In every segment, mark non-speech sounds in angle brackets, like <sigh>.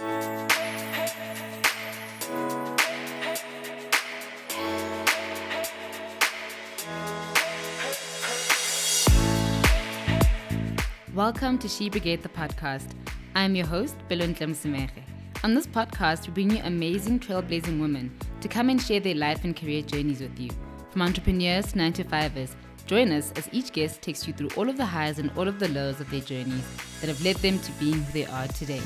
Welcome to She Brigade, the podcast. I'm your host, Belon Tlemsemere. On this podcast, we bring you amazing trailblazing women to come and share their life and career journeys with you. From entrepreneurs to 9 to 5ers, join us as each guest takes you through all of the highs and all of the lows of their journeys that have led them to being who they are today.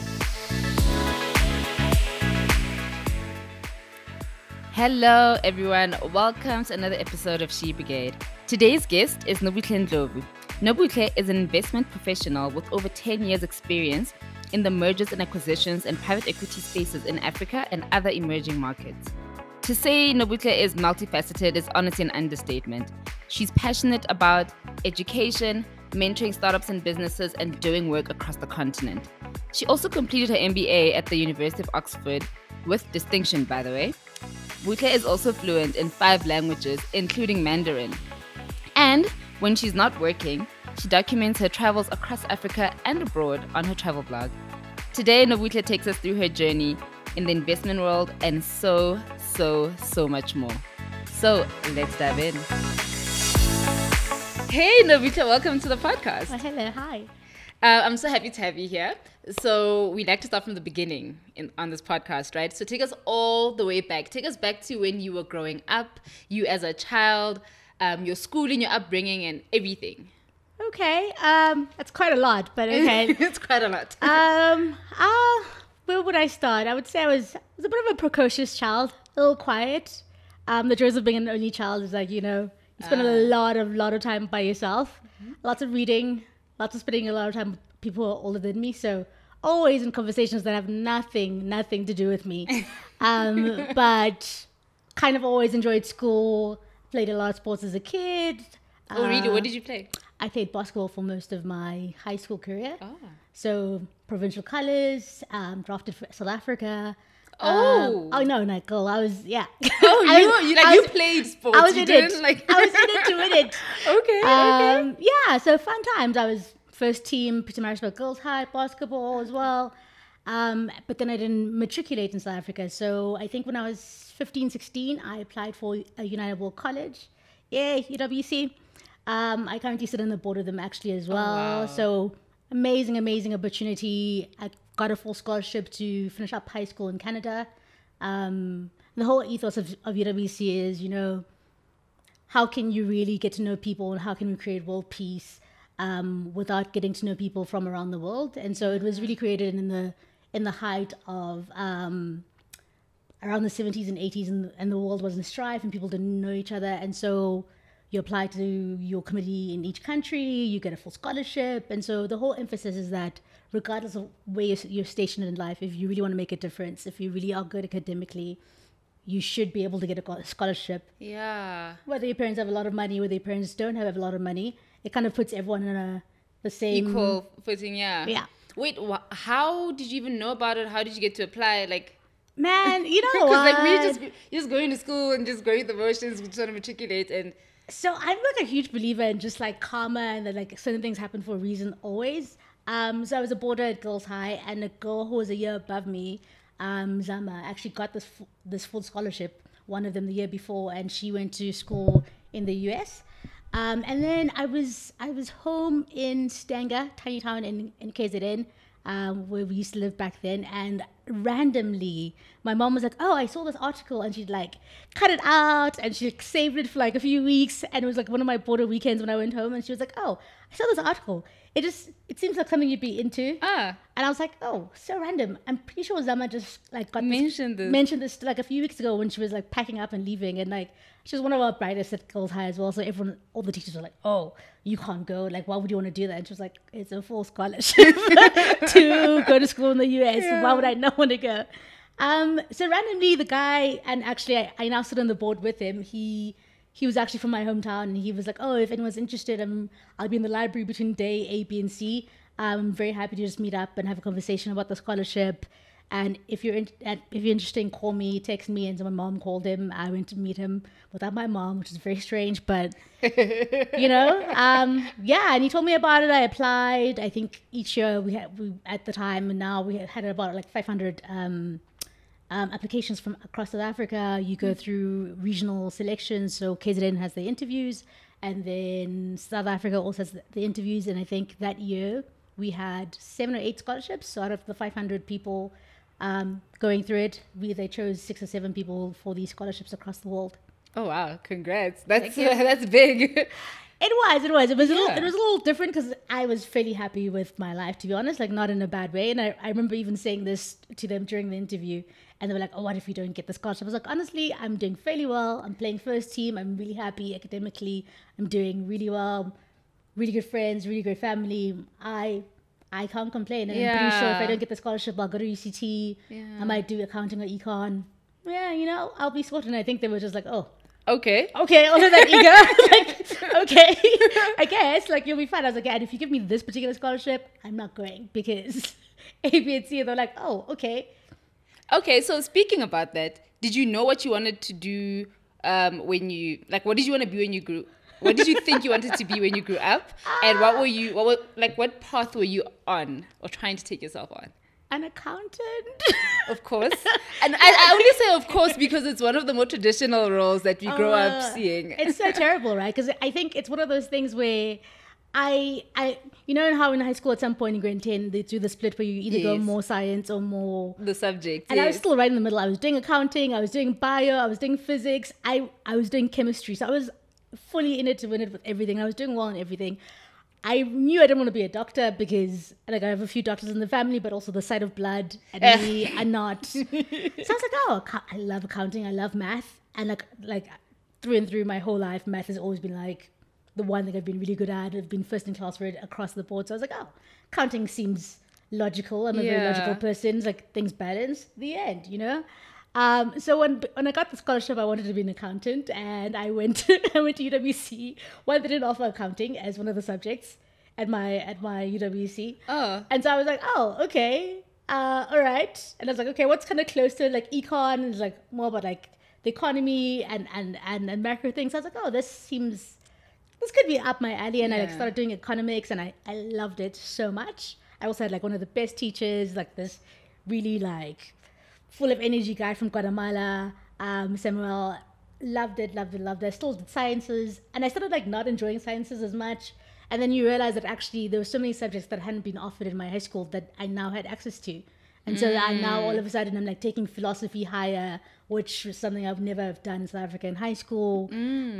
Hello, everyone. Welcome to another episode of She Brigade. Today's guest is Nobuhle Ndlovu. Nobuhle is an investment professional with over 10 years' experience in the mergers and acquisitions and private equity spaces in Africa and other emerging markets. To say Nobuhle is multifaceted is honestly an understatement. She's passionate about education, mentoring startups and businesses, and doing work across the continent. She also completed her MBA at the University of Oxford, with distinction, by the way. Buhle is also fluent in five languages, including Mandarin. And when she's not working, she documents her travels across Africa and abroad on her travel blog. Today, Nobuhle takes us through her journey in the investment world and so, so, so much more. So let's dive in. Hey, Nobuhle, welcome to the podcast. Oh, hello, hi. Uh, I'm so happy to have you here. So we like to start from the beginning in, on this podcast, right? So take us all the way back. Take us back to when you were growing up, you as a child, um, your schooling, your upbringing, and everything. Okay, um, that's quite a lot, but <laughs> okay. it's quite a lot. um, uh, where would I start? I would say I was, I was a bit of a precocious child, a little quiet. Um, the joys of being an only child is like you know you spend a lot of lot of time by yourself, lots of reading, lots of spending a lot of time with people who are older than me. So always in conversations that have nothing, nothing to do with me. <laughs> um, but kind of always enjoyed school. Played a lot of sports as a kid. oh, really? Uh, What did you play? I played basketball for most of my high school career. Oh. So provincial colors, um, drafted for South Africa. Oh. Um, oh no, no, girl. I was yeah. <laughs> Oh, I you, was- you like I you played sports. I was you in didn't it. like. I was in it to win it. <laughs> okay. okay. Um, yeah, so fun times. I was first team Pietermaritzburg Girls High basketball as well. Um, but then I didn't matriculate in South Africa. So I think when I was 15, 16, I applied for a United World College. Yay, UWC. Um, I currently sit on the board of them actually as well. wow. So amazing, amazing opportunity. I got a full scholarship to finish up high school in Canada. Um, the whole ethos of, of UWC is, you know, how can you really get to know people and how can we create world peace um, without getting to know people from around the world? And so it was really created in the in the height of um, around the 70s and 80s, and, and the world was in strife and people didn't know each other. And so you apply to your committee in each country, you get a full scholarship. And so the whole emphasis is that regardless of where you're, you're stationed in life, if you really want to make a difference, if you really are good academically, you should be able to get a scholarship yeah. whether your parents have a lot of money, whether your parents don't have a lot of money, it kind of puts everyone in a the same Equal footing. Yeah. Yeah. Wait. Wh- how did you even know about it? How did you get to apply? Like. Man, you know <laughs> Because like we just you're just going to school and just going through the motions, trying to matriculate, and so I'm like a huge believer in just like karma and that like certain things happen for a reason always. Um, so I was a boarder at Girls High, and a girl who was a year above me, um, Zama, actually got this fu- this full scholarship. One of them the year before, and she went to school in the US. Um, and then I was I was home in Stanger, tiny town in in KZN, um, where we used to live back then. And randomly, my mom was like, "Oh, I saw this article," and she'd like cut it out and she saved it for like a few weeks. And it was like one of my border weekends when I went home, and she was like, "Oh, I saw this article. It just it seems like something you'd be into." ah, And I was like, "Oh, so random." I'm pretty sure Zama just like got Mentioned this. mentioned this like a few weeks ago when she was like packing up and leaving, and like she was one of our brightest at Girls High as well. So everyone, all the teachers were like, "Oh, you can't go. Like, why would you want to do that?" And she was like, "It's a full scholarship <laughs> to to school in the US. Why would I not want to go?" Um, so randomly, the guy, and actually, I, I now sit on the board with him. He he was actually from my hometown, and he was like, "Oh, if anyone's interested, um, I'll be in the library between day A, B, and C. I'm very happy to just meet up and have a conversation about the scholarship." And if you're in, if you're interested, call me, text me. And so my mom called him. I went to meet him without my mom, which is very strange, but <laughs> you know, um, yeah. And he told me about it. I applied. I think each year we had we at the time, and now we had about like 500 um, um, applications from across South Africa. You go through regional selections. So KZN has the interviews, and then South Africa also has the, the interviews. And I think that year we had seven or eight scholarships. So out of the 500 people um, going through it, we they chose six or seven people for these scholarships across the world. Oh wow! Congrats. That's <laughs> that's big. It was, it was, it was a little, it was a little different because I was fairly happy with my life, to be honest, like not in a bad way. And I, I remember even saying this to them during the interview, and they were like, "Oh, what if you don't get the scholarship?" I was like, "Honestly, I'm doing fairly well. I'm playing first team. I'm really happy academically. I'm doing really well. Really good friends, really good family. I, I can't complain. And I'm pretty sure if I don't get the scholarship, I'll go to UCT. Yeah. I might do accounting or econ. Yeah, you know, I'll be sorted. And I think they were just like, "Oh." Okay. okay, also that eager. <laughs> <laughs> like, okay, <laughs> I guess like you'll be fine. I was like, yeah, and if you give me this particular scholarship, I'm not going because A, B, and C. They're like, oh, okay. Okay. So speaking about that, did you know what you wanted to do um, when you like? What did you want to be when you grew? What did you think you wanted to be when you grew up? And what were you? What were, like? What path were you on or trying to take yourself on? An accountant. Of course. <laughs> And I, I only say of course because it's one of the more traditional roles that we grow up Uh, seeing. it's so terrible, right? Because I think it's one of those things where. I, I, you know how in high school at some point in grade 10, they do the split where you either go more science or more the subject. And I was still right in the middle. I was doing accounting, I was doing bio, I was doing physics, I, I was doing chemistry. So I was fully in it to win it with everything. I was doing well in everything. I knew I didn't want to be a doctor because like I have a few doctors in the family, but also the sight of blood and eh. me are not. <laughs> So I was like, oh, I love accounting, I love math, and like like through and through my whole life, math has always been like the one thing I've been really good at. I've been first in class for it across the board. So I was like, oh, accounting seems logical. I'm a very logical person. It's like things balance. The end, you know. Um, so when when I got the scholarship, I wanted to be an accountant, and I went <laughs> I went to UWC. One they didn't offer accounting as one of the subjects at my at my UWC. Oh. And so I was like, oh, okay, uh, all right. And I was like, okay, what's kind of close to like econ is like more about like the economy and and and, and macro things. I was like, oh, this seems this could be up my alley. And I like started doing economics, and I I loved it so much. I also had like one of the best teachers, like this really like full of energy guy from Guatemala, um, Samuel. Loved it, loved it, loved it. I still did sciences, and I started like not enjoying sciences as much. And then you realize that actually there were so many subjects that hadn't been offered in my high school that I now had access to. And so I now all of a sudden I'm like taking philosophy higher, which was something I've never have done in South Africa in high school.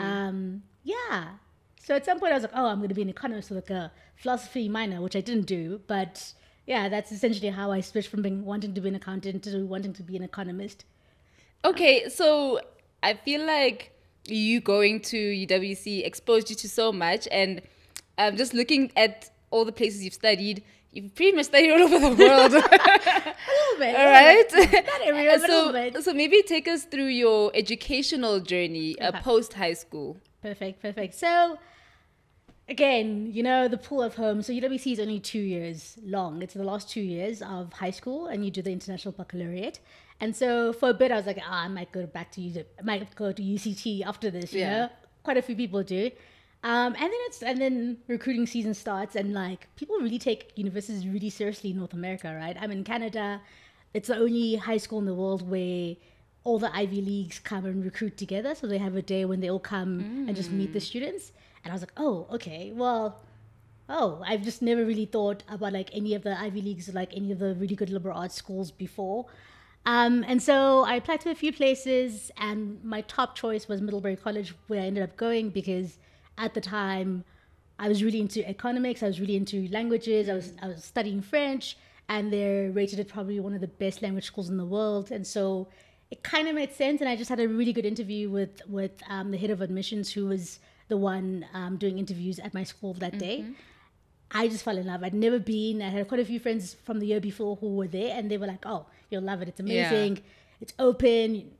Um, yeah. So at some point I was like, oh, I'm going to be an economist with like a philosophy minor, which I didn't do. But yeah, that's essentially how I switched from being wanting to be an accountant to wanting to be an economist. Okay, so I feel like you going to UWC exposed you to so much, and um, just looking at all the places you've studied, you've pretty much studied all over the <laughs> world. A little bit. all right. Not everywhere, but a <laughs> so, little bit. so maybe take us through your educational journey uh, post high school. Perfect, perfect. So, again, you know, the pool of home. So, UWC is only two years long. It's the last two years of high school, and you do the international baccalaureate. And so, for a bit, I was like, ah, I might go back to UW, I might go to UCT after this. You Yeah. know, quite a few people do. Um, and then it's and then recruiting season starts, and like people really take universities really seriously in North America, right? I'm in Canada. It's the only high school in the world where all the Ivy Leagues come and recruit together. So they have a day when they all come and just meet the students. And I was like, oh, okay, well, oh, I've just never really thought about like any of the Ivy Leagues, like any of the really good liberal arts schools before. Um, and so I applied to a few places, and my top choice was Middlebury College, where I ended up going because at the time I was really into economics. I was really into languages. I was I was studying French, and they're rated as probably one of the best language schools in the world. And so it kind of made sense. And I just had a really good interview with with um, the head of admissions, who was the one um, doing interviews at my school that day. I just fell in love. I'd never been. I had quite a few friends from the year before who were there, and they were like, "Oh, you'll love it. It's Yeah. amazing. It's open.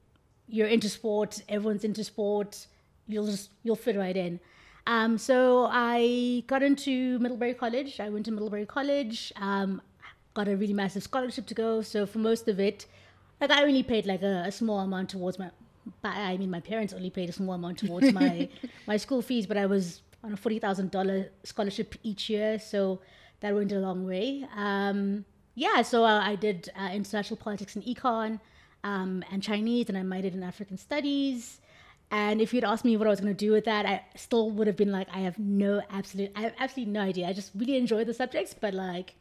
You're into sport. Everyone's into sport. You'll just you'll fit right in." Um, so I got into Middlebury College. I went to Middlebury College. Um, got a really massive scholarship to go. So for most of it, like I only paid like a, a small amount towards my. But I mean, my parents only paid a small amount towards <laughs> my my school fees, but I was on a forty thousand dollar scholarship each year, so that went a long way. Um, yeah, so uh, I did uh, international politics and econ um, and Chinese, and I minored in African studies. And if you'd asked me what I was going to do with that, I still would have been like, I have no absolute, I have absolutely no idea. I just really enjoy the subjects, but like,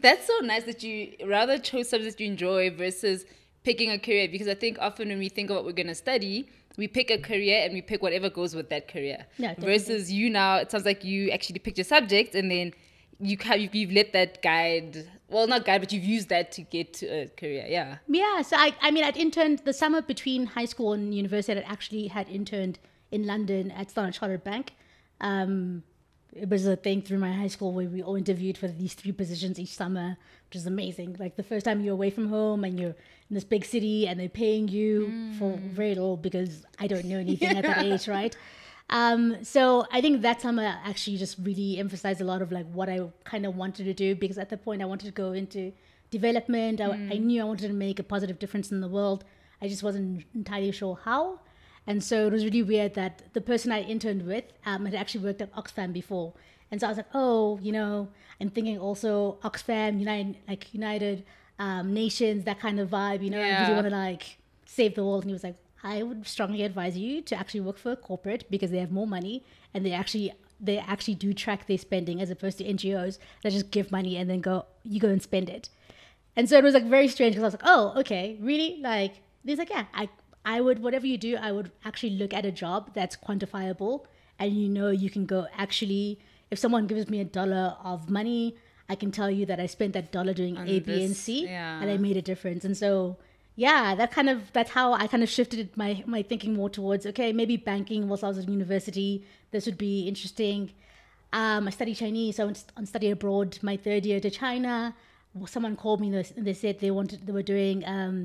That's so nice that you rather chose subjects you enjoy versus picking a career because I think often when we think of what we're going to study, we pick a career and we pick whatever goes with that career. Yeah, definitely. versus you now, it sounds like you actually picked your subject and then you have, you've, you've let that guide, well, not guide, but you've used that to get to a career. Yeah. Yeah, so I, I mean, I'd interned the summer between high school and university. I actually had interned in London at Standard Chartered Bank. Um, it was a thing through my high school where we all interviewed for these three positions each summer, which is amazing. Like the first time you're away from home and you're in this big city and they're paying you for very little because I don't know <laughs> anything at that age, right? Um, so I think that summer actually just really emphasized a lot of like what I kind of wanted to do because at the point I wanted to go into development. I, I knew I wanted to make a positive difference in the world. I just wasn't entirely sure how. And so it was really weird that the person I interned with um, had actually worked at Oxfam before. And so I was like, oh, you know, I'm thinking also Oxfam, United, like United um, Nations, that kind of vibe, you know, I Yeah. really want to like save the world. And he was like, I would strongly advise you to actually work for a corporate because they have more money and they actually they actually do track their spending as opposed to NGOs that just give money and then go you go and spend it. And so it was like very strange because I was like, oh, okay, really? Like, he's like, yeah, I, I would, whatever you do, I would actually look at a job that's quantifiable and you know you can go actually, if someone gives me a dollar of money, I can tell you that I spent that dollar doing A, B, and this, C yeah. and I made a difference. And so, yeah, that kind of, that's how I kind of shifted my, my thinking more towards, okay, maybe banking whilst I was at university, this would be interesting. Um, I studied Chinese. So I went on study abroad my third year to China. Someone called me and they- and they said they wanted they were doing um,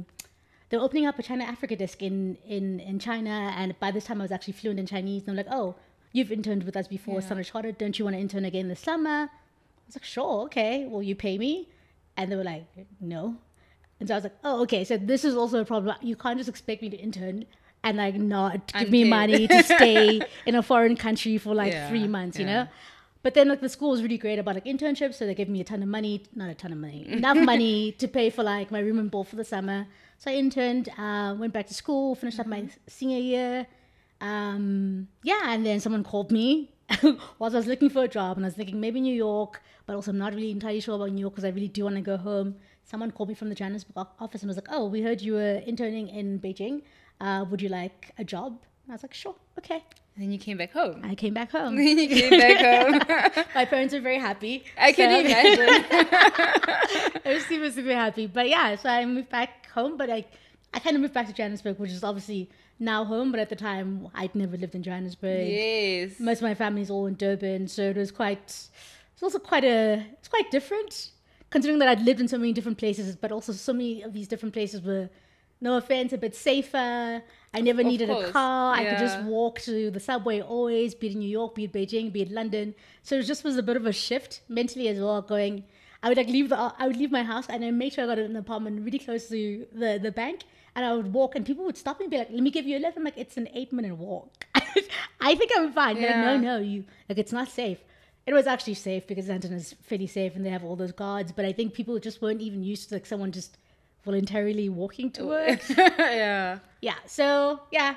they were opening up a China Africa desk in in in China. And by this time, I was actually fluent in Chinese. And I'm like, oh, you've interned with us before, Yeah. Standard Chartered. Don't you want to intern again this summer? I was like, sure, okay. Will you pay me? And they were like, no. And so I was like, oh, okay. So this is also a problem. You can't just expect me to intern and like not give me money to <laughs> stay in a foreign country for like Yeah, three months, you yeah. know? But then like the school was really great about like internships, so they gave me a ton of money, not a ton of money, enough <laughs> money to pay for like my room and board for the summer. So I interned, uh, went back to school, finished up my senior year. Um, yeah, and then someone called me <laughs> whilst I was looking for a job, and I was thinking maybe New York, but also I'm not really entirely sure about New York because I really do want to go home. Someone called me from the Johannesburg office and was like, "Oh, we heard you were interning in Beijing. Uh, would you like a job?" And I was like, "Sure, okay." And then you came back home. I came back home. Then <laughs> you came back home. <laughs> My parents were very happy. I can So- <laughs> imagine. I was super, super happy. But yeah, so I moved back home, but I, I kind of moved back to Johannesburg, which is obviously now home, but at the time I'd never lived in Johannesburg. yes. Most of my family's all in Durban, so it was quite, it's also quite a, it's quite different, considering that I'd lived in so many different places, but also so many of these different places were, no offense, a bit safer. I never Of needed a car. I could just walk to the subway always, be it in New York, be it Beijing, be it London. So it just was a bit of a shift mentally as well. Going, I would like leave the, I would leave my house and then make sure I got an apartment really close to the the bank, and I would walk, and people would stop me and be like, "Let me give you a lift." I'm like, "It's an eight minute walk. <laughs> I think I'm fine." Yeah. like, no, no, you like it's not safe. It was actually safe because London is fairly safe and they have all those guards. But I think people just weren't even used to like someone just voluntarily walking oh. to work. <laughs> yeah. yeah. So yeah.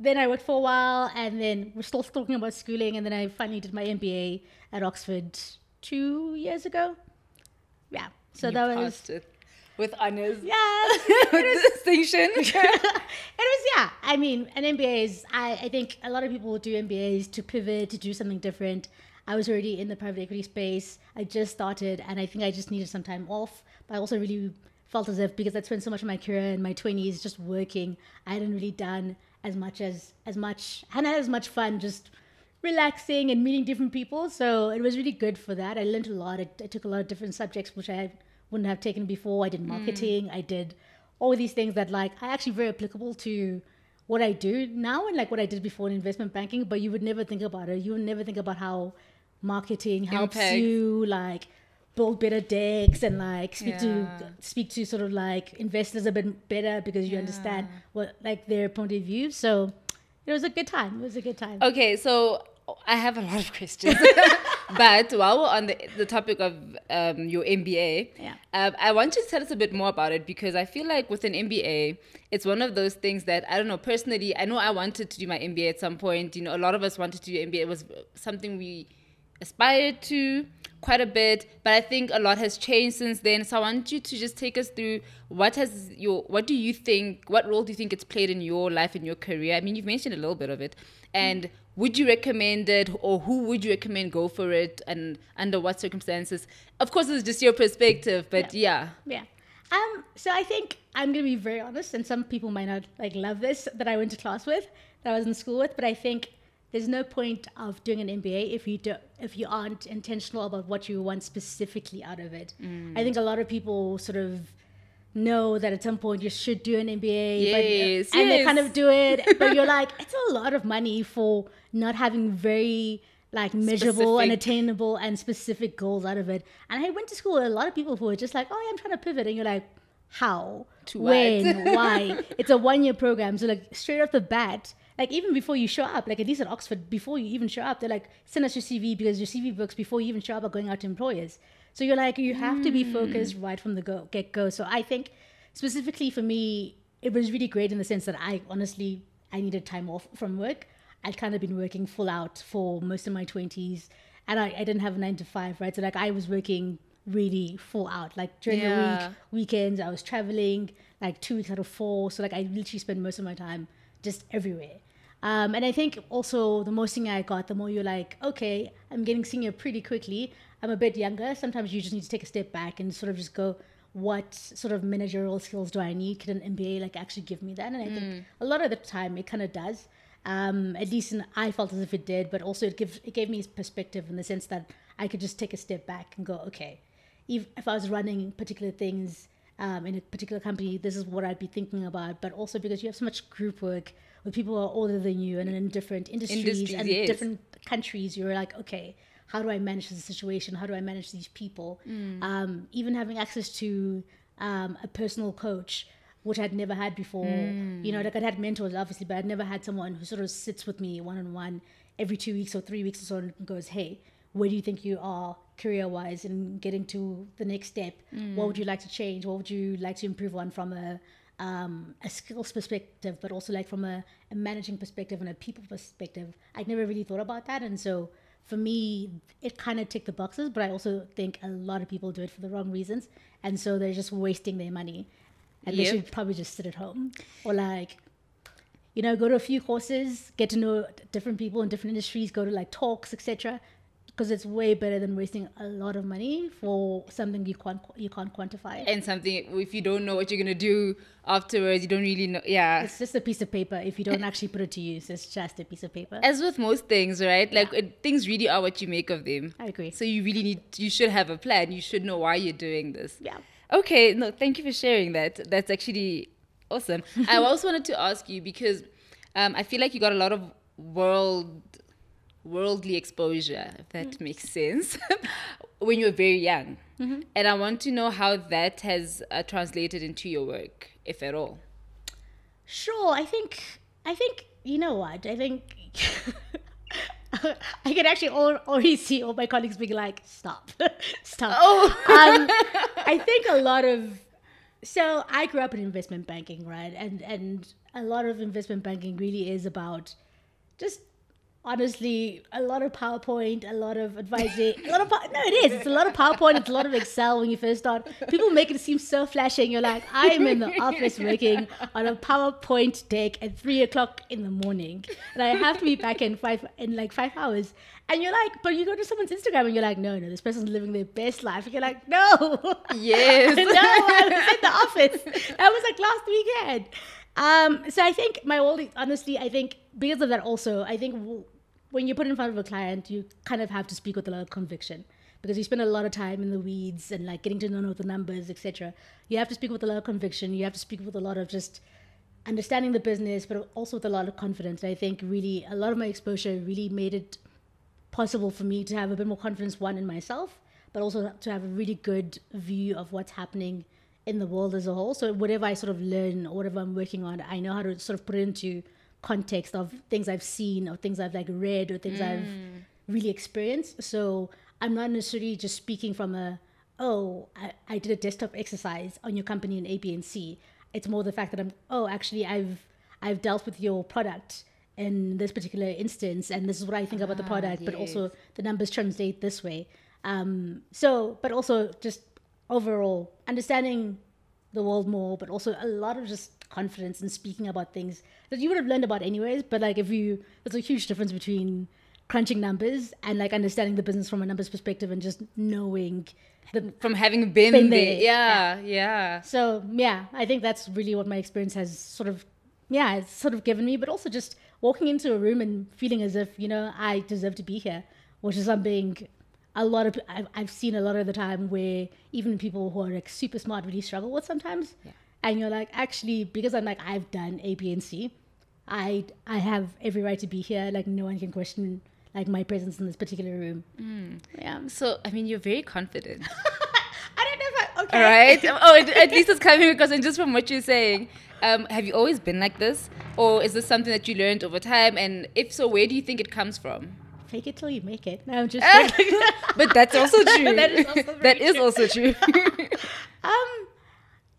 Then I worked for a while, and then we're still talking about schooling, and then I finally did my MBA at Oxford two years ago. Yeah. So You that was it with honors. yeah. <laughs> with distinction. <laughs> it was yeah. I mean, an MBA is. I, I think a lot of people do MBAs to pivot to do something different. I was already in the private equity space. I just started, and I think I just needed some time off. But I also really felt as if because I'd spent so much of my career in my twenties just working, I hadn't really done as much as as much. Hadn't had as much fun just relaxing and meeting different people. So it was really good for that. I learned a lot. I, I took a lot of different subjects which I wouldn't have taken before. I did hmm. marketing. I did all these things that like are actually very applicable to what I do now and like what I did before in investment banking. But you would never think about it. You would never think about how marketing helps Impact. you like build better decks and like speak Yeah. to speak to sort of like investors a bit better because you understand what like their point of view. So it was a good time. It was a good time. Okay, so I have a lot of questions. <laughs> but while we're on the, the topic of um, your MBA, Yeah. um, I want you to tell us a bit more about it because I feel like with an MBA, it's one of those things that I don't know personally. I know I wanted to do my MBA at some point. You know, a lot of us wanted to do MBA. It was something we aspired to quite a bit, but I think a lot has changed since then. So I want you to just take us through what has your what do you think what role do you think it's played in your life and your career? I mean, you've mentioned a little bit of it, and would you recommend it, or who would you recommend go for it, and under what circumstances? Of course, it's just your perspective, but yeah, Yeah. Um, so I think I'm gonna be very honest, and some people might not like love this that I went to class with, that I was in school with, but I think there's no point of doing an MBA if you do if you aren't intentional about what you want specifically out of it. Mm. I think a lot of people sort of know that at some point you should do an MBA, Yes, but, and they kind of do it, <laughs> but you're like, it's a lot of money for not having very like measurable and attainable and specific goals out of it. And I went to school with a lot of people who were just like, oh, yeah, I'm trying to pivot. And you're like, how? To when? Why? <laughs> It's a one year program. So, like, straight off the bat, like, even before you show up, like, at least at Oxford, before you even show up, they're like, send us your CV because your CV books before you even show up are going out to employers. So, you're like, you have to be hmm. focused right from the go, get go. So, I think specifically for me, it was really great in the sense that I honestly, I needed time off from work. I'd kind of been working full out for most of my 20s and I, I didn't have a nine to five, right? So like I was working really full out. Like during the week, weekends, I was traveling like two weeks out of four. So like I literally spent most of my time just everywhere. Um, and I think also the more senior I got, the more you're like, okay, I'm getting senior pretty quickly. I'm a bit younger. Sometimes you just need to take a step back and sort of just go, what sort of managerial skills do I need? Can an MBA like actually give me that? And I think a lot of the time it kind of does. Um, at least in, I felt as if it did, but also it gives it gave me perspective in the sense that I could just take a step back and go, okay, if, if I was running particular things um, in a particular company, this is what I'd be thinking about. But also because you have so much group work with people who are older than you and in different industries, Industries, and yes. different countries, you're like, okay, how do I manage this situation? How do I manage these people? Um, even having access to um, a personal coach, which I'd never had before. You know, like I'd had mentors, obviously, but I'd never had someone who sort of sits with me one on one every two weeks or three weeks or so and goes, hey, where do you think you are career wise and getting to the next step? What would you like to change? What would you like to improve on from a um, a skills perspective, but also like from a, a managing perspective and a people perspective. I'd never really thought about that, and so for me, it kind of ticked the boxes. But I also think a lot of people do it for the wrong reasons, and so they're just wasting their money, and they should probably just sit at home or like you know, go to a few courses, get to know different people in different industries, go to like talks, etc. Because it's way better than wasting a lot of money for something you can't you can't quantify. and something if you don't know what you're gonna do afterwards, you don't really know. Yeah, It's just a piece of paper. If you don't actually put it to use, it's just a piece of paper. as with most things, right? Like it, things really are what you make of them. I agree. So you really need, you should have a plan. You should know why you're doing this. Yeah. Okay, no, thank you for sharing that. That's actually awesome. I <laughs> also wanted to ask you because um, I feel like you got a lot of world worldly exposure, if that makes sense, <laughs> when you were very young. And I want to know how that has uh, translated into your work, if at all. Sure. I think. I think. You know what? I think. <laughs> I can actually al- already see all my colleagues being like, "Stop, <laughs> stop." Oh. um, I think a lot of. So I grew up in investment banking, right? And and a lot of investment banking really is about just honestly a lot of PowerPoint, a lot of advising, a lot of no, it is. It's a lot of PowerPoint. It's a lot of Excel when you first start. People make it seem so flashy, and you're like, I am in the <laughs> office working on a PowerPoint deck at three o'clock in the morning, and I have to be back in five in like five hours. And you're like, but you go to someone's Instagram and you're like, no, no, this person's living their best life. And you're like, no, <laughs> Yes. <laughs> no, I was in the office. That was like last weekend. Um, so I think my only, honestly, I think because of that also, I think w- when you put in front of a client, you kind of have to speak with a lot of conviction because you spend a lot of time in the weeds and like getting to know the numbers, etc. You have to speak with a lot of conviction. You have to speak with a lot of just understanding the business, but also with a lot of confidence. I think really a lot of my exposure really made it possible for me to have a bit more confidence, one in myself, but also to have a really good view of what's happening in the world as a whole. So whatever I sort of learn or whatever I'm working on, I know how to sort of put it into context of things I've seen or things I've like read or things I've really experienced. So I'm not necessarily just speaking from a oh I, I did a desktop exercise on your company in A, B, and C. It's more the fact that I'm oh actually I've I've dealt with your product in this particular instance and this is what I think about the Ah, product, but also the numbers translate this way. Um, so, but also just overall understanding the world more, but also a lot of just confidence in speaking about things that you would have learned about anyways. But like if you, there's a huge difference between crunching numbers and like understanding the business from a numbers perspective and just knowing the. From having been, Been there. there, Yeah, yeah. So yeah, I think that's really what my experience has sort of, yeah, it's sort of given me. But also just walking into a room and feeling as if you know I deserve to be here, which is something a lot of I've, I've seen a lot of the time where even people who are like super smart really struggle with sometimes. Yeah. And you're like, actually, because I'm like I've done A, B, and C, I I have every right to be here. Like no one can question like my presence in this particular room. Yeah. So, I mean, you're very confident. <laughs> I don't know if I okay. All right. Oh, at, at least it's coming because, and just from what you're saying, um, have you always been like this, or is this something that you learned over time? And if so, where do you think it comes from? Fake it till you make it. No, I'm just <laughs> but that's also <laughs> true. That is also <laughs> That is true. also true. Um,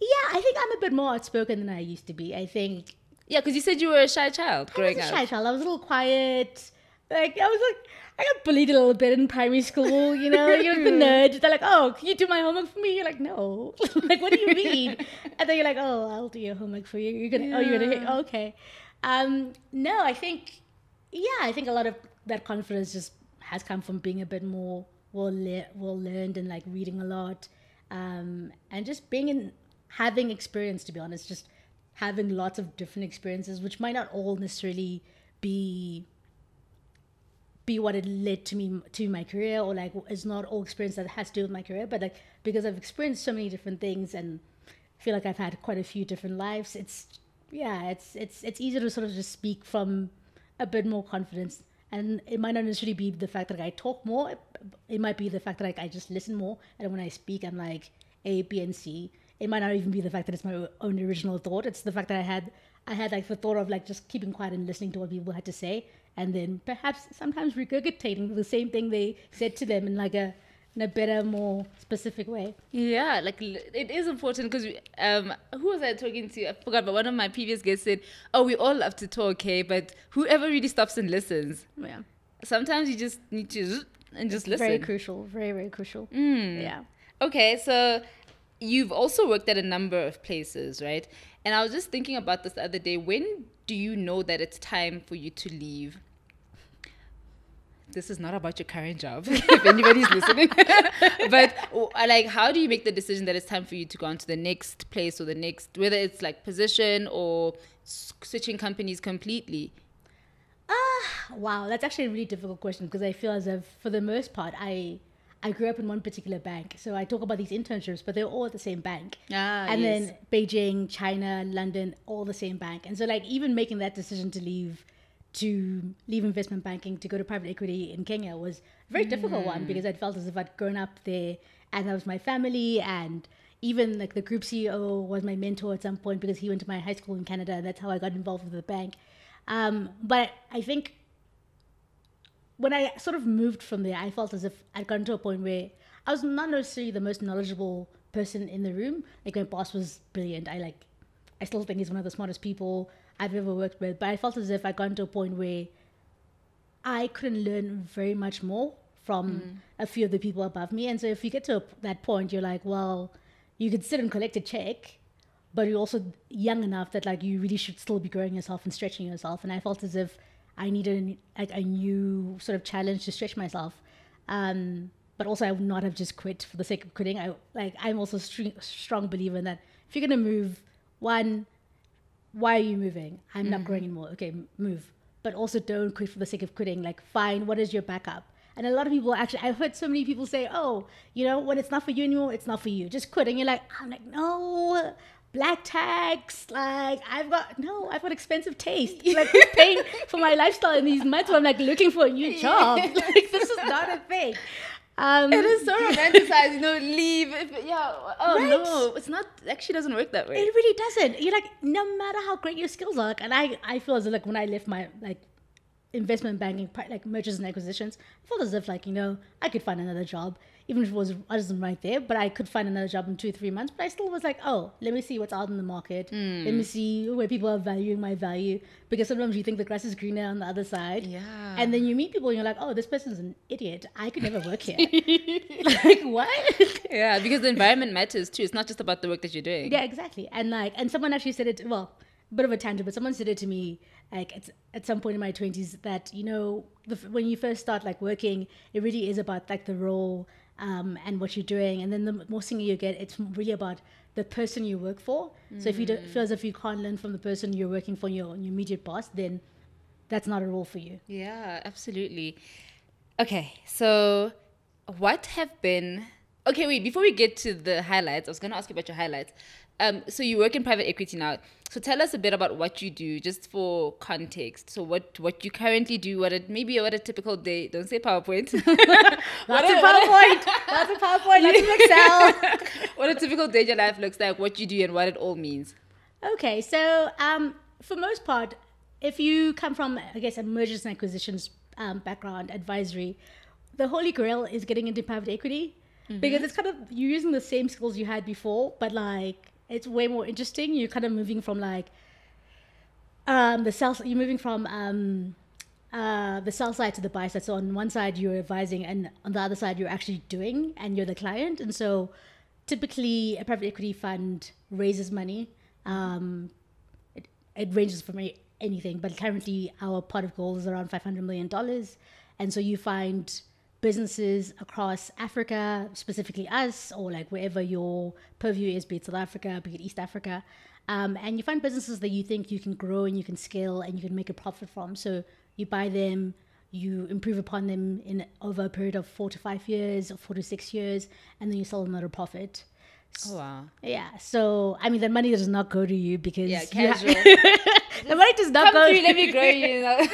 yeah, I think I'm a bit more outspoken than I used to be. I think yeah, because you said you were a shy child I growing was a up. shy child. I was a little quiet. Like I was like I got bullied a little bit in primary school. You know, you're the nerd. They're like, "Oh, can you do my homework for me?" You're like, "No." like, what do you mean? and then you're like, "Oh, I'll do your homework for you." You're gonna. Oh, you're gonna. Yeah. Okay. Um, no, I think. Yeah, I think a lot of that confidence just has come from being a bit more well le- well learned and like reading a lot, um, and just being in having experience. To be honest, just having lots of different experiences, which might not all necessarily be be what it led to me to my career or like it's not all experience that has to do with my career but like because i've experienced so many different things and feel like i've had quite a few different lives it's yeah it's it's it's easier to sort of just speak from a bit more confidence and it might not necessarily be the fact that i talk more it might be the fact that like i just listen more. And when i speak i'm like a b and c. It might not even be the fact that it's my own original thought. It's the fact that i had i had like the thought of like just keeping quiet and listening to what people had to say. And then perhaps sometimes regurgitating the same thing they said to them in like a in a better more specific way Yeah, like it is important because um, who was I talking to? I forgot, but one of my previous guests said, "Oh, we all love to talk, okay, but whoever really stops and listens, yeah sometimes you just need to and just listen." very crucial very very crucial Mm. yeah Okay, so you've also worked at a number of places, right? And I was just thinking about this the other day. When do you know that it's time for you to leave? This is not about your current job, <laughs> if anybody's listening. <laughs> but like, how do you make the decision that it's time for you to go on to the next place or the next, whether it's like position or switching companies completely? Ah, wow, that's actually a really difficult question because I feel as if, for the most part, I I grew up in one particular bank. So I talk about these internships, but they're all at the same bank. Ah, and yes. then Beijing, China, London, all the same bank. And so, like, even making that decision to leave to leave investment banking to go to private equity in Kenya was a very difficult one because I felt as if I'd grown up there and that was my family and even like the group CEO was my mentor at some point because he went to my high school in Canada and that's how I got involved with the bank. Um, but I think when I sort of moved from there, I felt as if I'd gotten to a point where I was not necessarily the most knowledgeable person in the room. Like my boss was brilliant. I like, I still think he's one of the smartest people I've ever worked with. But I felt as if I'd gotten to a point where I couldn't learn very much more from a few of the people above me. And so if you get to a, that point, you're like, well, you could sit and collect a check, but you're also young enough that like you really should still be growing yourself and stretching yourself. And I felt as if I needed a, like a new sort of challenge to stretch myself. Um, but also I would not have just quit for the sake of quitting. I like I'm also a str- strong believer in that if you're gonna move, one, why are you moving? I'm not mm-hmm. growing anymore. Okay, move. But also don't quit for the sake of quitting. Like find what is your backup. And a lot of people actually, I've heard so many people say, "Oh, you know, when it's not for you anymore, it's not for you. Just quit." And you're like, "I'm like, no, black tax. Like, I've got no, I've got expensive taste. <laughs> Like, paying for my lifestyle in these months where I'm like looking for a new <laughs> job? <laughs> Like, this is not a thing." Um, It is so <laughs> romanticized, you know, leave. If, yeah. Oh, Right? no. It's not, actually doesn't work that way. It really doesn't. You're like, no matter how great your skills are, like, and I, I feel as if like when I left my like investment banking, like mergers and acquisitions, I felt as if like you know I could find another job, even if it was I wasn't right there, but I could find another job in two three months. But I still was like, oh, let me see what's out in the market. Hmm. Let me see where people are valuing my value because sometimes you think the grass is greener on the other side. Yeah. And then you meet people and you're like, oh, this person's an idiot. I could never work here. <laughs> <laughs> like what? Yeah, because the environment matters too. It's not just about the work that you're doing. Yeah, exactly. And like, and someone actually said it. Well, a bit of a tangent, but someone said it to me like at, at some point in my twenties that you know the, when you first start like working, it really is about like the role um, and what you're doing, and then the more senior you get, it's really about the person you work for. So if you don't feel as if you can't learn from the person you're working for, your your immediate boss, then that's not a role for you. Yeah, absolutely. Okay, so what have been okay? Wait, before we get to the highlights, I was going to ask you about your highlights. Um, so you work in private equity now. So tell us a bit about what you do, just for context. So what what you currently do? What it maybe what a typical day? Don't say PowerPoint. <laughs> Lots of PowerPoint, lots of PowerPoint, lots of Excel. <laughs> what a typical day in your life looks like. What you do and what it all means. Okay, so um, for most part, if you come from, I guess, a mergers and acquisitions um, background, advisory, the holy grail is getting into private equity because it's kind of you're using the same skills you had before, but like it's way more interesting. You're kind of moving from like um, the sales. You're moving from um, uh, the sell side to the buy side. So on one side you're advising, and on the other side you're actually doing, and you're the client. And so typically a private equity fund raises money. Um, it, it ranges from anything, but currently our pot of gold is around five hundred million dollars, and so you find businesses across Africa, specifically us, or like wherever your purview is, be it South Africa, be it East Africa, um, and you find businesses that you think you can grow and you can scale and you can make a profit from. So you buy them, you improve upon them in over a period of four to five years or four to six years, and then you sell them at a profit. Oh wow. Yeah. So I mean, the money does not go to you because Yeah, you ha- casual. <laughs> the money does not Come go. through, let me grow you. you know? <laughs>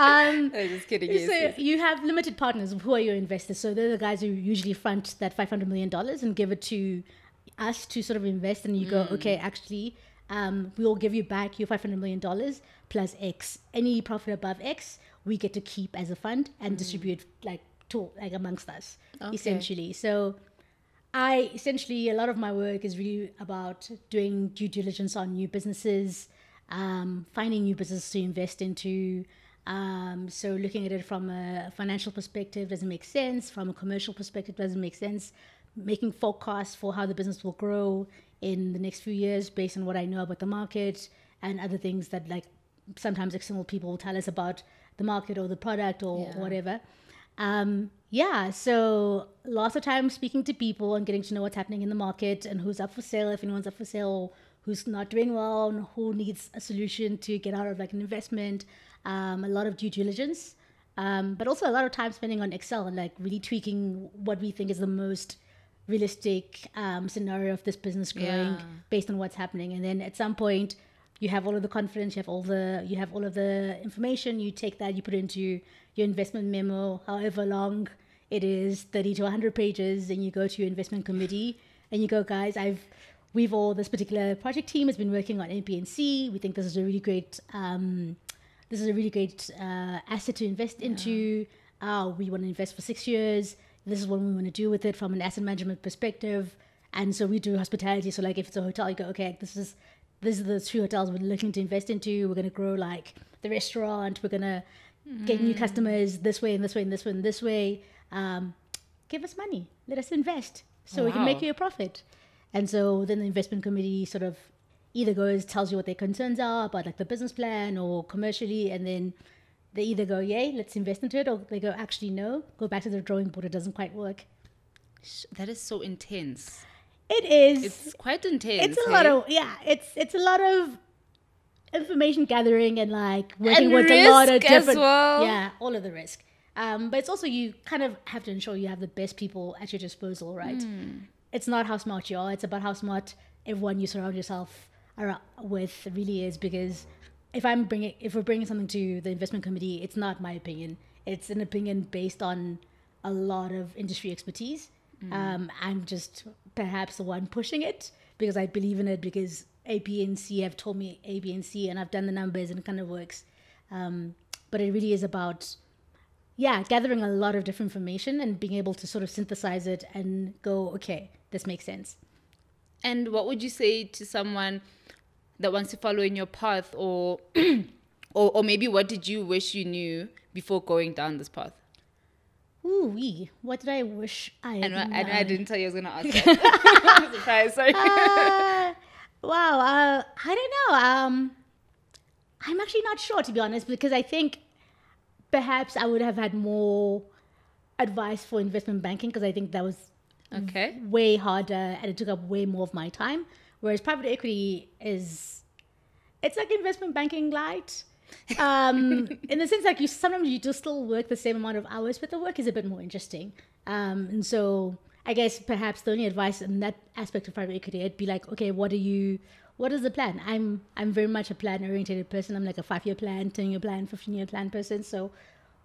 um, <laughs> I'm just kidding. Yes, so yes. you have limited partners who are your investors. So they're the guys who usually front that five hundred million dollars and give it to us to sort of invest. And you go, Mm. okay, actually, um, we will give you back your five hundred million dollars plus X. Any profit above X, we get to keep as a fund and distribute like to like amongst us, Mm. Okay. essentially. So. I essentially a lot of my work is really about doing due diligence on new businesses, um, finding new businesses to invest into. Um, so looking at it from a financial perspective doesn't make sense. From a commercial perspective doesn't make sense. Making forecasts for how the business will grow in the next few years based on what I know about the market and other things that like sometimes external people will tell us about the market or the product or Yeah. whatever. Um, yeah, so lots of time speaking to people and getting to know what's happening in the market and who's up for sale, if anyone's up for sale, who's not doing well, and who needs a solution to get out of like an investment. Um, a lot of due diligence, um, but also a lot of time spending on Excel and like really tweaking what we think is the most realistic um, scenario of this business growing Yeah. based on what's happening. And then at some point, you have all of the confidence, you have all the you have all of the information. You take that, you put it into your investment memo, however long it is, thirty to hundred pages, and you go to your investment committee and you go, guys, I've we've all this particular project team has been working on NPNC. We think this is a really great um, this is a really great uh, asset to invest into. Uh, we want to invest for six years. This is what we want to do with it from an asset management perspective. And so we do hospitality. So like if it's a hotel, you go, okay, this is this is the two hotels we're looking to invest into. We're gonna grow like the restaurant. We're gonna get new customers this way and this way and this way and this way. Um, give us money. Let us invest so we can make you a profit. And so then the investment committee sort of either goes tells you what their concerns are about like the business plan or commercially, and then they either go yay, let's invest into it, or they go actually no, go back to the drawing board. It doesn't quite work. That is so intense. It is. It's quite intense. it's a hey? lot of yeah it's it's a lot of information gathering and like working And with a lot of different well. yeah all of the risk um but it's also you kind of have to ensure you have the best people at your disposal right Hmm. it's not how smart you are it's about how smart everyone you surround yourself with really is because if i'm bringing if we're bringing something to the investment committee it's not my opinion it's an opinion based on a lot of industry expertise. Mm. Um, I'm just perhaps the one pushing it because I believe in it because A, B, and C have told me A, B, and C, and I've done the numbers and it kind of works. Um, but it really is about, yeah, gathering a lot of different information and being able to sort of synthesize it and go, okay, this makes sense. And what would you say to someone that wants to follow in your path, or, <clears throat> or, or maybe what did you wish you knew before going down this path? Ooh, wee. What did I wish I had I I, I didn't tell you I was gonna ask that. <laughs> <laughs> I'm surprised. Sorry. Uh, wow. Uh, I don't know. Um, I'm actually not sure to be honest because I think perhaps I would have had more advice for investment banking because I think that was okay. way harder and it took up way more of my time. Whereas private equity is, it's like investment banking light. um, <laughs> in the sense like you sometimes you do still work the same amount of hours, but the work is a bit more interesting. Um, and so I guess perhaps the only advice in that aspect of private equity, it'd be like, okay, what are you? What is the plan? I'm I'm very much a plan oriented person. I'm like a five year plan, ten year plan, fifteen year plan person. So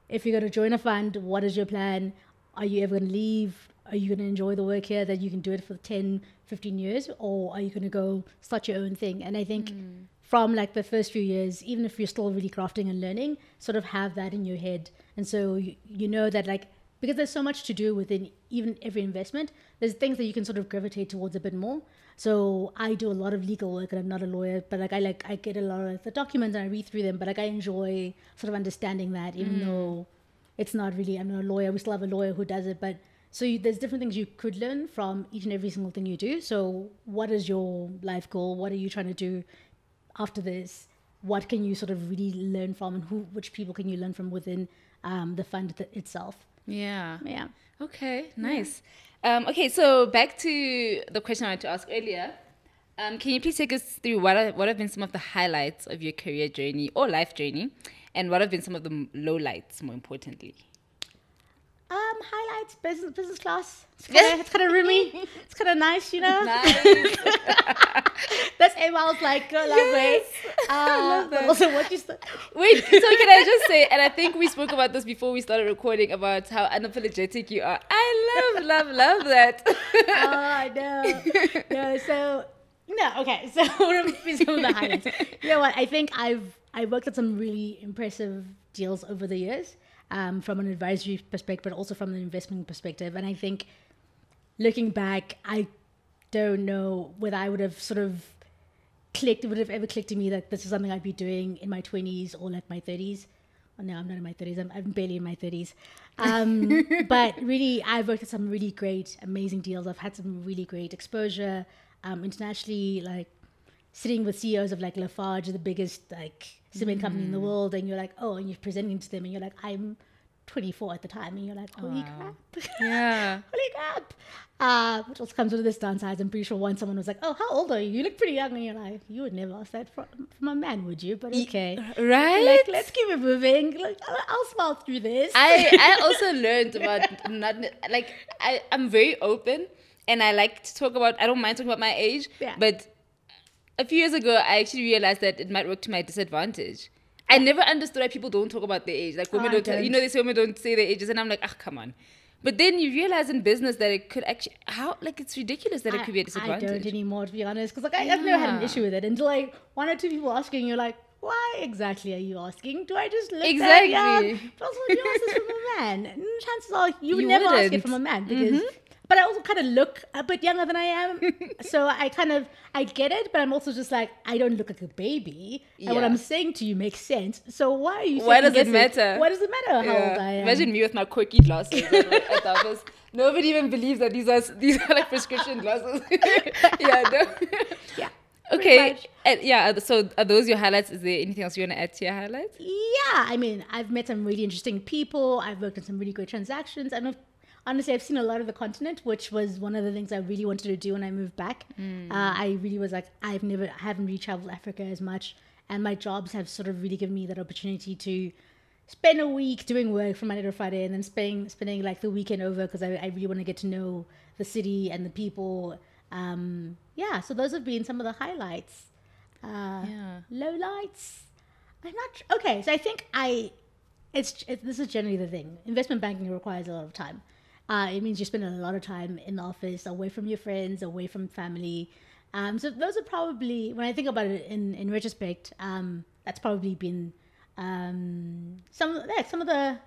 if you're going to join a fund, what is your plan? Are you ever going to leave? Are you going to enjoy the work here that you can do it for 10, 15 years? Or are you going to go start your own thing? And I think hmm. from like the first few years, even if you're still really crafting and learning, sort of have that in your head. And so you, you know that like, because there's so much to do within even every investment, there's things that you can sort of gravitate towards a bit more. So I do a lot of legal work and I'm not a lawyer, but like I like I get a lot of the documents and I read through them, but like I enjoy sort of understanding that even hmm. though it's not really I'm not a lawyer, we still have a lawyer who does it, but so you, there's different things you could learn from each and every single thing you do. So what is your life goal? What are you trying to do after this? What can you sort of really learn from and who which people can you learn from within um, the fund th- itself? Yeah. Yeah. Okay, nice. Um, okay, so back to the question I wanted to ask earlier. Um, can you please take us through what are, what have been some of the highlights of your career journey or life journey, and what have been some of the lowlights, more importantly? Um, highlights business business class. It's kind of it's kind of roomy. It's kind of nice, you know. Nice. <laughs> That's Emal's like go that way. Uh, but also what you said. Wait, so can I just say, and I think we spoke about this before we started recording about how unapologetic you are. I love, love, love that. <laughs> oh, I know. No, so no, okay. So <laughs> some of the highlights? You know what? I think I've I worked at some really impressive deals over the years, um, from an advisory perspective, but also from an investment perspective. And I think looking back, I don't know whether I would have sort of clicked, it would have ever clicked to me that this is something I'd be doing in my twenties or like my thirties. Oh, no, I'm not in my 30s. I'm, I'm barely in my 30s. Um, <laughs> but really, I've worked at some really great, amazing deals. I've had some really great exposure um, internationally, like sitting with CEOs of like Lafarge, the biggest like cement company in the world, and you're like, oh, and you're presenting to them, and you're like, I'm 24 at the time, and you're like, holy Wow. crap, <laughs> yeah. holy crap. Uh, which also comes with this downside. I'm pretty sure once someone was like, oh, how old are you? You look pretty young, and you're like, you would never ask that from, from a man, would you? But okay. Right? Like, let's keep it moving. Like, I'll, I'll smile through this. I I <laughs> also learned about not like I I'm very open and I like to talk about I don't mind talking about my age Yeah. but a few years ago I actually realized that it might work to my disadvantage. I never understood why people don't talk about their age. Like women Oh, don't, you don't. know they say women don't say their ages and I'm like ah come on. But then you realize in business that it could actually how like it's ridiculous that it could be a disadvantage. I don't anymore, to be honest, because like I, I've never had an issue with it until like one or two people asking. You're like, why exactly are you asking? Do I just look Exactly. that young? But also, you ask this from a man. And chances are you would You never ask it from a man because. But I also kind of look a bit younger than I am, <laughs> so I kind of I get it. But I'm also just like I don't look like a baby, and what I'm saying to you makes sense. So why are you? Why does it matter? Why does it matter how Yeah. old I am? Imagine me with my quirky glasses at the office. Nobody even believes that these are these are like prescription glasses. <laughs> yeah, no. <laughs> Yeah. Okay. And yeah. So are those your highlights? Is there anything else you want to add to your highlights? Yeah, I mean, I've met some really interesting people. I've worked on some really great transactions. And I've- honestly, I've seen a lot of the continent, which was one of the things I really wanted to do when I moved back. Uh, I really was like, I've never, I haven't really traveled Africa as much. And my jobs have sort of really given me that opportunity to spend a week doing work from Monday to Friday and then spending, spending like the weekend over because I, I really want to get to know the city and the people. Um, yeah, so those have been some of the highlights. Uh, Yeah. low lights i'm not okay so i think i it's, it's this is generally the thing. Investment banking requires a lot of time. Uh, it means you spend a lot of time in the office, away from your friends, away from family. Um, so those are probably, when I think about it in in retrospect, um, that's probably been um, some yeah, some of the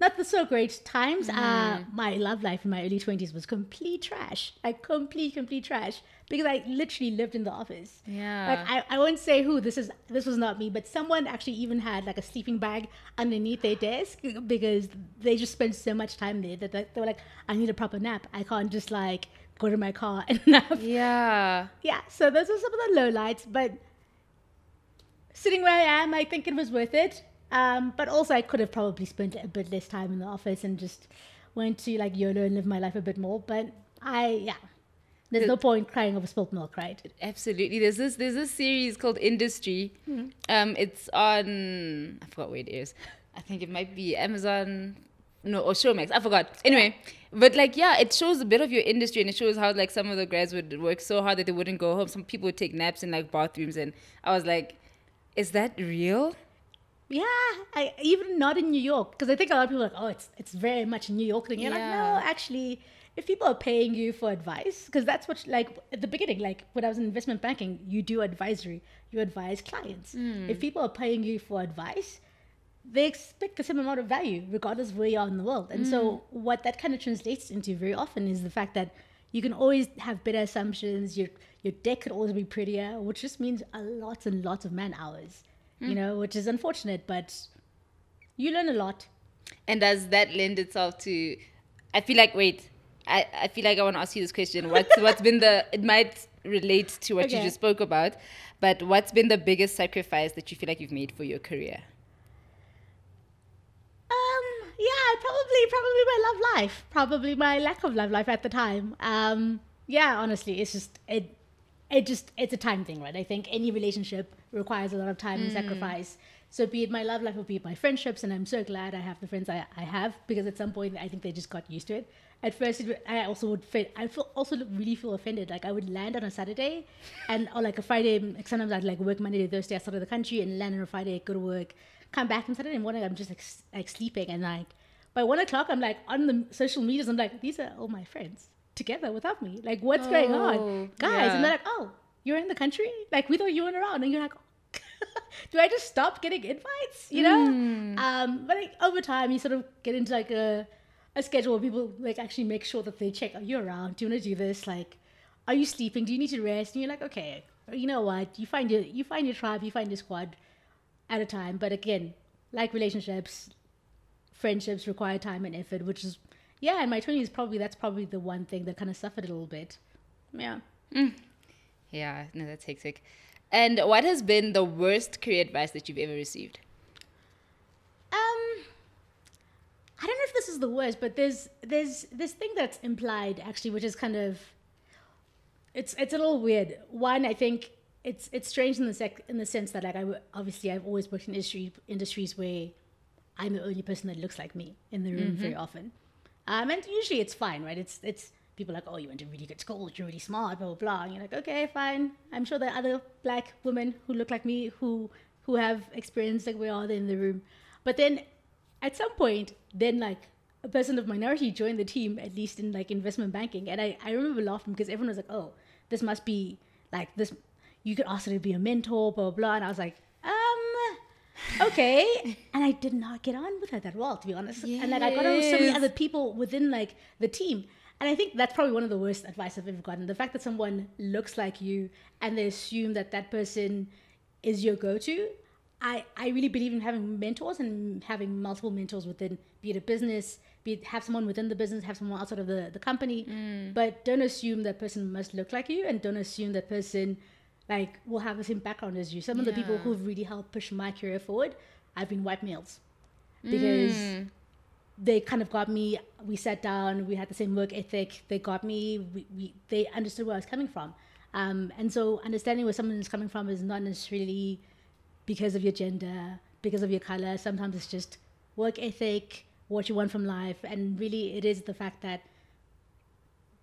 not the so great times. Uh, my love life in my early twenties was complete trash, like complete complete trash, because I literally lived in the office. Yeah. Like I, I won't say who this is. This was not me, but someone actually even had like a sleeping bag underneath their desk because they just spent so much time there that like, they were like, I need a proper nap. I can't just like go to my car and <laughs> nap. Yeah. Yeah. So those are some of the low lights, but sitting where I am, I think it was worth it. Um, but also I could have probably spent a bit less time in the office and just went to like YOLO and live my life a bit more. But I, yeah, there's no point crying over spilt milk, right? Absolutely. There's this there's this series called Industry. Um, it's on I forgot where it is. I think it might be Amazon no or Showmax. I forgot. Anyway, but like yeah, it shows a bit of your industry and it shows how like some of the grads would work so hard that they wouldn't go home. Some people would take naps in like bathrooms and I was like, is that real? Yeah, I even not in New York because I think a lot of people are like, oh, it's it's very much New York thing. You're Yeah. like, no, actually, if people are paying you for advice, because that's what like at the beginning, like when I was in investment banking, you do advisory, you advise clients. Hmm. If people are paying you for advice, they expect the same amount of value regardless of where you are in the world. And so hmm. what that kind of translates into very often is the fact that you can always have better assumptions. Your your deck could always be prettier, which just means a lots and lots of man hours. You know, which is unfortunate, but you learn a lot. And does that lend itself to? I feel like wait, I, I feel like I want to ask you this question. What's <laughs> what's been the? It might relate to what you just spoke about, but what's been the biggest sacrifice that you feel like you've made for your career? Um, yeah, probably, probably my love life, probably my lack of love life at the time. Um, yeah, honestly, it's just it, it just it's a time thing, right? I think any relationship requires a lot of time and mm. sacrifice. So be it my love life or be it my friendships, and I'm so glad I have the friends I, I have because at some point I think they just got used to it. At first, it, I also would fit. I feel, also really feel offended. Like I would land on a Saturday, and or like a Friday. Like sometimes I'd like work Monday to Thursday outside of the country, and land on a Friday, go to work, come back on Saturday morning. I'm just like like sleeping, and like by one o'clock, I'm like on the social medias. I'm like, these are all my friends together without me. Like, what's going Oh, on, guys? yeah. And they're like, oh, you're in the country. Like we thought you weren't around, and you're like. <laughs> Do I just stop getting invites? You know, um, but like over time, you sort of get into like a a schedule where people like actually make sure that they check. Are you around? Do you want to do this? Like, are you sleeping? Do you need to rest? And you're like, okay, you know what? You find your you find your tribe, you find your squad at a time. But again, like relationships, friendships require time and effort, which is yeah. In my twenties, probably that's probably the one thing that kind of suffered a little bit. Yeah. Yeah, no, that's hectic. And what has been the worst career advice that you've ever received? Um, I don't know if this is the worst, but there's there's this thing that's implied actually, which is kind of it's it's a little weird. One, I think it's it's strange in the sec in the sense that like I w- obviously I've always worked in industry industries where I'm the only person that looks like me in the room very often, um, and usually it's fine, right? It's it's people like, oh, you went to really good school, you're really smart, blah blah blah. And you're like, okay, fine. I'm sure there are other black women who look like me who who have experience like we are in the room, but then at some point, then like a person of minority joined the team, at least in like investment banking, and I I remember laughing because everyone was like, oh, this must be like this. You could ask her to be a mentor, blah blah blah, and I was like, okay. <laughs> And i did not get on with her that well to be honest. And like i got on with so many other people within like the team. And i think that's probably one of the worst advice i've ever gotten. The fact that someone looks like you and they assume that that person is your go-to i i really believe in having mentors and having multiple mentors within be it a business be it have someone within the business have someone outside of the, the company. Mm. But don't assume that person must look like you and don't assume that person like will have the same background as you. Some of the people who've really helped push my career forward, I've been white males because they kind of got me. We sat down, we had the same work ethic. They got me. We, we they understood where I was coming from, um, and so understanding where someone is coming from is not necessarily because of your gender, because of your color. Sometimes it's just work ethic, what you want from life, and really it is the fact that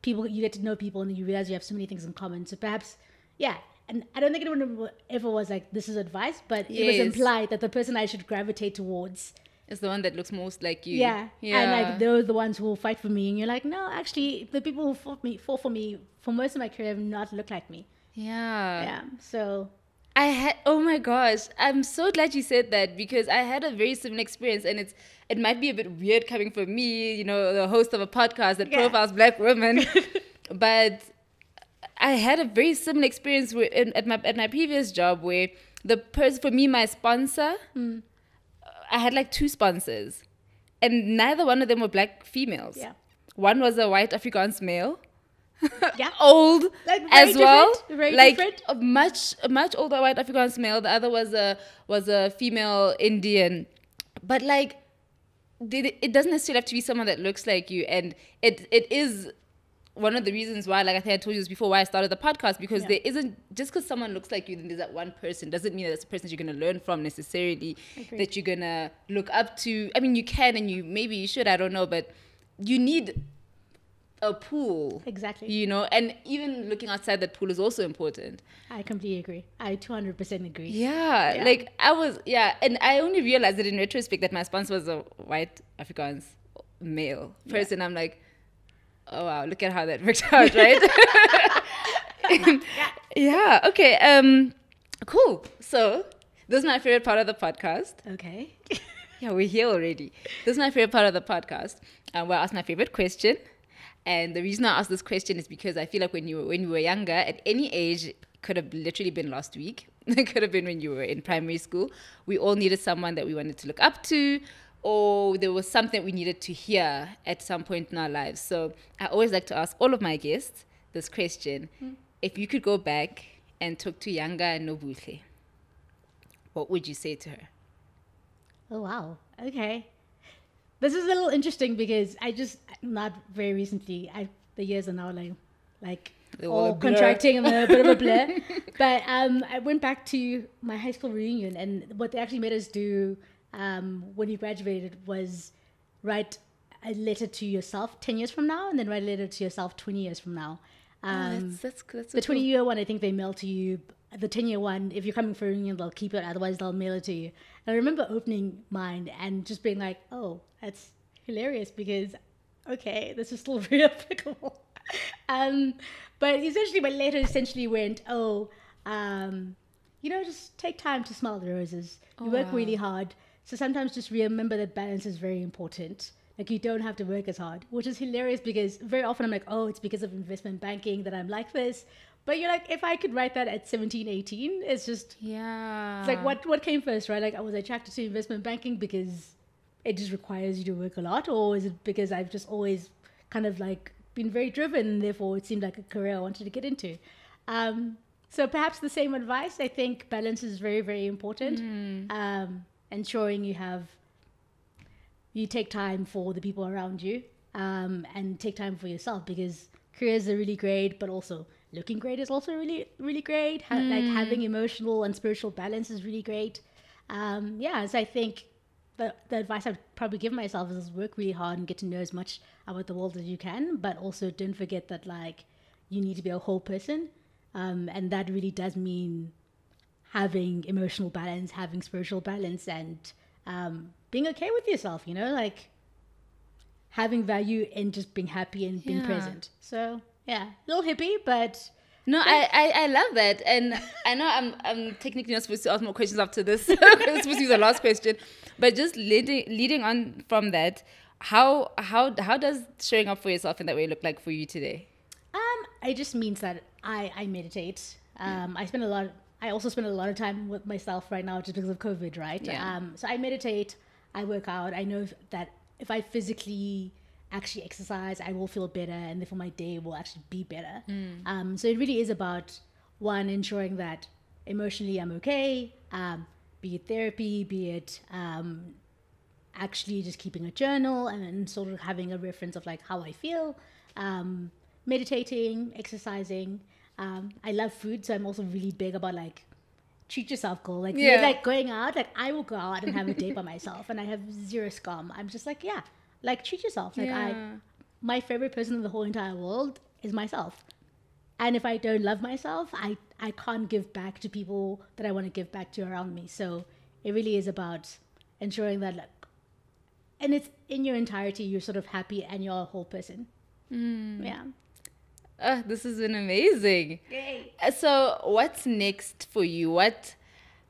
people you get to know people and you realize you have so many things in common. So perhaps, yeah. And I don't think anyone ever was like, "This is advice," but it was implied that the person I should gravitate towards is the one that looks most like you. Yeah. yeah. And like those are the ones who will fight for me. And you're like, no, actually, the people who fought me, fought for me for most of my career have not looked like me. yeah. Yeah. So I had oh my gosh, I'm so glad you said that because I had a very similar experience and it's it might be a bit weird coming from me, you know, the host of a podcast that Yeah. profiles black women. <laughs> but I had a very similar experience with, in, at my at my previous job where the person for me my sponsor Hmm. I had like two sponsors and neither one of them were black females. Yeah. One was a white Afrikaans male <laughs> yeah. <laughs> old Like, as well. like different. much much older white Afrikaans male. The other was a was a female Indian, but like it, it doesn't necessarily have to be someone that looks like you, and it it is. One of the reasons why, like I think I told you this before, why I started the podcast because Yeah. there isn't just because someone looks like you, then there's that one person doesn't mean that that's a person you're gonna learn from necessarily, Agreed. that you're gonna look up to. I mean, you can and you maybe you should, I don't know, but you need a pool Exactly. you know and even looking outside that pool is also important I completely agree. I 200% agree. yeah, Yeah. like i was yeah and i only realized it in retrospect that my sponsor was a white afrikaans male person i'm like oh wow look at how that <laughs> worked out right yeah <laughs> <laughs> yeah okay um cool so this is my favorite part of the podcast Okay. yeah, we're here already. This is my favorite part of the podcast, uh, where I ask my favorite question. And the reason I ask this question is because I feel like when you were when you were younger, at any age, could have literally been last week. it could have been when you were in primary school. We all needed someone that we wanted to look up to, or there was something we needed to hear at some point in our lives. So I always like to ask all of my guests this question: If you could go back and talk to younger Nobuhle, what would you say to her? Oh wow. Okay. This is a little interesting because I just not very recently. I the years are now like like all a all blur. contracting and a bit of a blur. <laughs> but um, I went back to my high school reunion, and what they actually made us do um, when you graduated was write a letter to yourself ten years from now, and then write a letter to yourself twenty years from now. Oh, Um, that's that's that's the 20 year one, I think they mail to you. The 10 year one, if you're coming for a reunion, they'll keep it. Otherwise, they'll mail it to you. And I remember opening mine and just being like, oh, that's hilarious because, okay, this is still <laughs> very applicable. um, but essentially, my letter essentially went, oh, um, you know, just take time to smell the roses. You Oh, work wow. really hard. So sometimes just remember that balance is very important. Like you don't have to work as hard, which is hilarious because very often I'm like, oh, it's because of investment banking that I'm like this. But you're like, if I could write that at 17, 18, it's just Yeah. it's like what what came first, right? Like I was attracted to investment banking because it just requires you to work a lot, or is it because I've just always kind of like been very driven, and therefore it seemed like a career I wanted to get into. Um, so perhaps the same advice. I think balance is very very important. Um, ensuring you have you take time for the people around you um, and take time for yourself because careers are really great, but also looking great is also really, really great. Ha- Like having emotional and spiritual balance is really great. Um, yeah, so I think the, the advice I'd probably give myself is work really hard and get to know as much about the world as you can, but also don't forget that like you need to be a whole person. Um, and that really does mean having emotional balance, having spiritual balance, and um, being okay with yourself, you know, like having value in just being happy and being Yeah. present. So, yeah, a little hippie, but no, I, I I love that, and I know I'm I'm technically not supposed to ask more questions after this. <laughs> it's supposed to be the last question, but just leading leading on from that, how how how does showing up for yourself in that way look like for you today? um, it just means that I, I meditate. Um, I spend a lot. I also spend a lot of time with myself right now just because of COVID, right? Yeah. Um, so I meditate. I work out. I know that if I physically actually exercise, I will feel better, and therefore my day will actually be better. Um, so it really is about one ensuring that emotionally I'm okay. Um, be it therapy, be it um, actually just keeping a journal and then sort of having a reference of like how I feel, um, meditating, exercising. Um, I love food, so I'm also really big about like treat yourself goal. Like Yeah. like going out, like I will go out and have a day by myself, and I have zero scum. I'm just like yeah, like treat yourself. Like I, my favorite person in the whole entire world is myself. And if I don't love myself, I, I can't give back to people that I want to give back to around me. So it really is about ensuring that like and it's in your entirety. You're sort of happy and you're a whole person. Hmm. Yeah. Uh, this has been amazing. Yay. Uh, So, what's next for you? What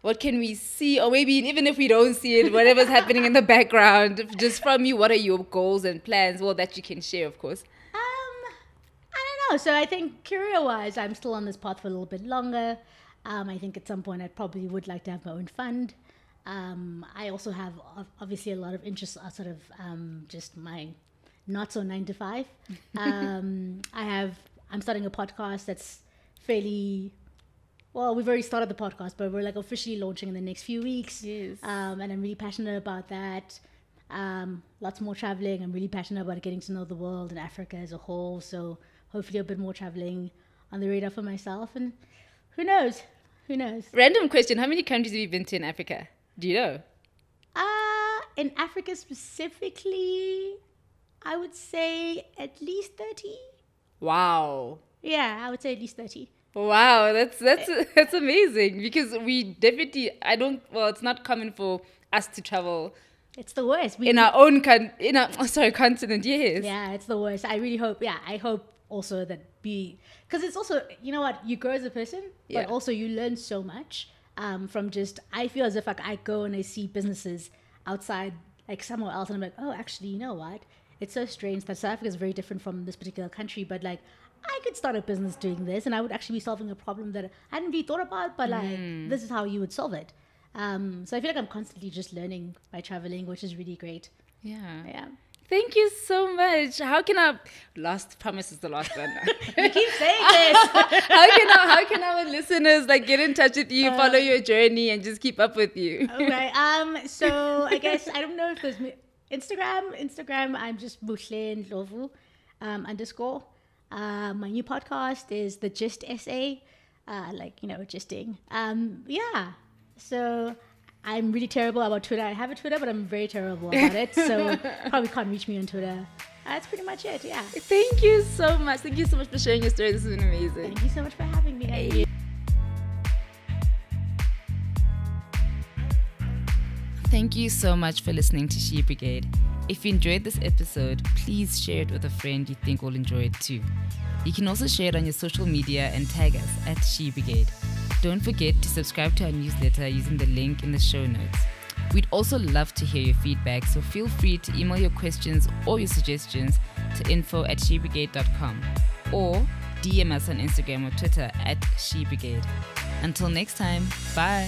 what can we see, or maybe even if we don't see it, whatever's happening in the background, just from you, what are your goals and plans? Well, that you can share, of course. Um, I don't know. So I think career-wise, I'm still on this path for a little bit longer. Um, I think at some point I probably would like to have my own fund. Um, I also have obviously a lot of interests outside of um, just my not so nine to five. <laughs> Um, I have. I'm starting a podcast that's fairly. Well, we've already started the podcast, but we're like officially launching in the next few weeks. Yes. Um, and I'm really passionate about that. Um, lots more traveling. I'm really passionate about getting to know the world and Africa as a whole. So hopefully a bit more traveling on the radar for myself. And who knows? Who knows? Random question: How many countries have you been to in Africa? Do you know? Uh, in Africa specifically, I would say at least 30. Wow. Yeah, I would say at least 30. Wow, that's that's <laughs> that's amazing because we definitely I don't well it's not common for us to travel It's the worst. We, in our own con in our oh, <laughs> sorry continent yes Yeah, it's the worst. I really hope. Yeah, I hope also that be because it's also you know what you grow as a person, Yeah. but also you learn so much um, from just. I feel as if like I go and I see businesses outside like somewhere else, and I'm like, oh, actually, you know what? It's so strange that South Africa is very different from this particular country, but like. I could start a business doing this, and I would actually be solving a problem that I hadn't really thought about. But like, this is how you would solve it. Um, so I feel like I'm constantly just learning by traveling, which is really great. yeah Yeah. thank you so much how can I last promise is the last one <laughs> You keep saying this. <laughs> how can our, how can our listeners like get in touch with you follow your journey and just keep up with you okay. Um. So I guess I don't know if there's <laughs> Instagram. Instagram. I'm just Buhle Lovu, um, underscore. Uh, my new podcast is the Gist Essay, uh, like you know, gisting. Um. Yeah. So I'm really terrible about Twitter. I have a Twitter, but I'm very terrible about it. So <laughs> probably can't reach me on Twitter. That's pretty much it. Yeah. thank you so much thank you so much for sharing your story this has been amazing Thank you so much for having me. Thank you so much for listening to She Brigade. If you enjoyed this episode, please share it with a friend you think will enjoy it too. You can also share it on your social media and tag us at She Brigade. Don't forget to subscribe to our newsletter using the link in the show notes. We'd also love to hear your feedback, so feel free to email your questions or your suggestions to info at shebrigade.com or DM us on Instagram or Twitter at She Brigade. Until next time, bye.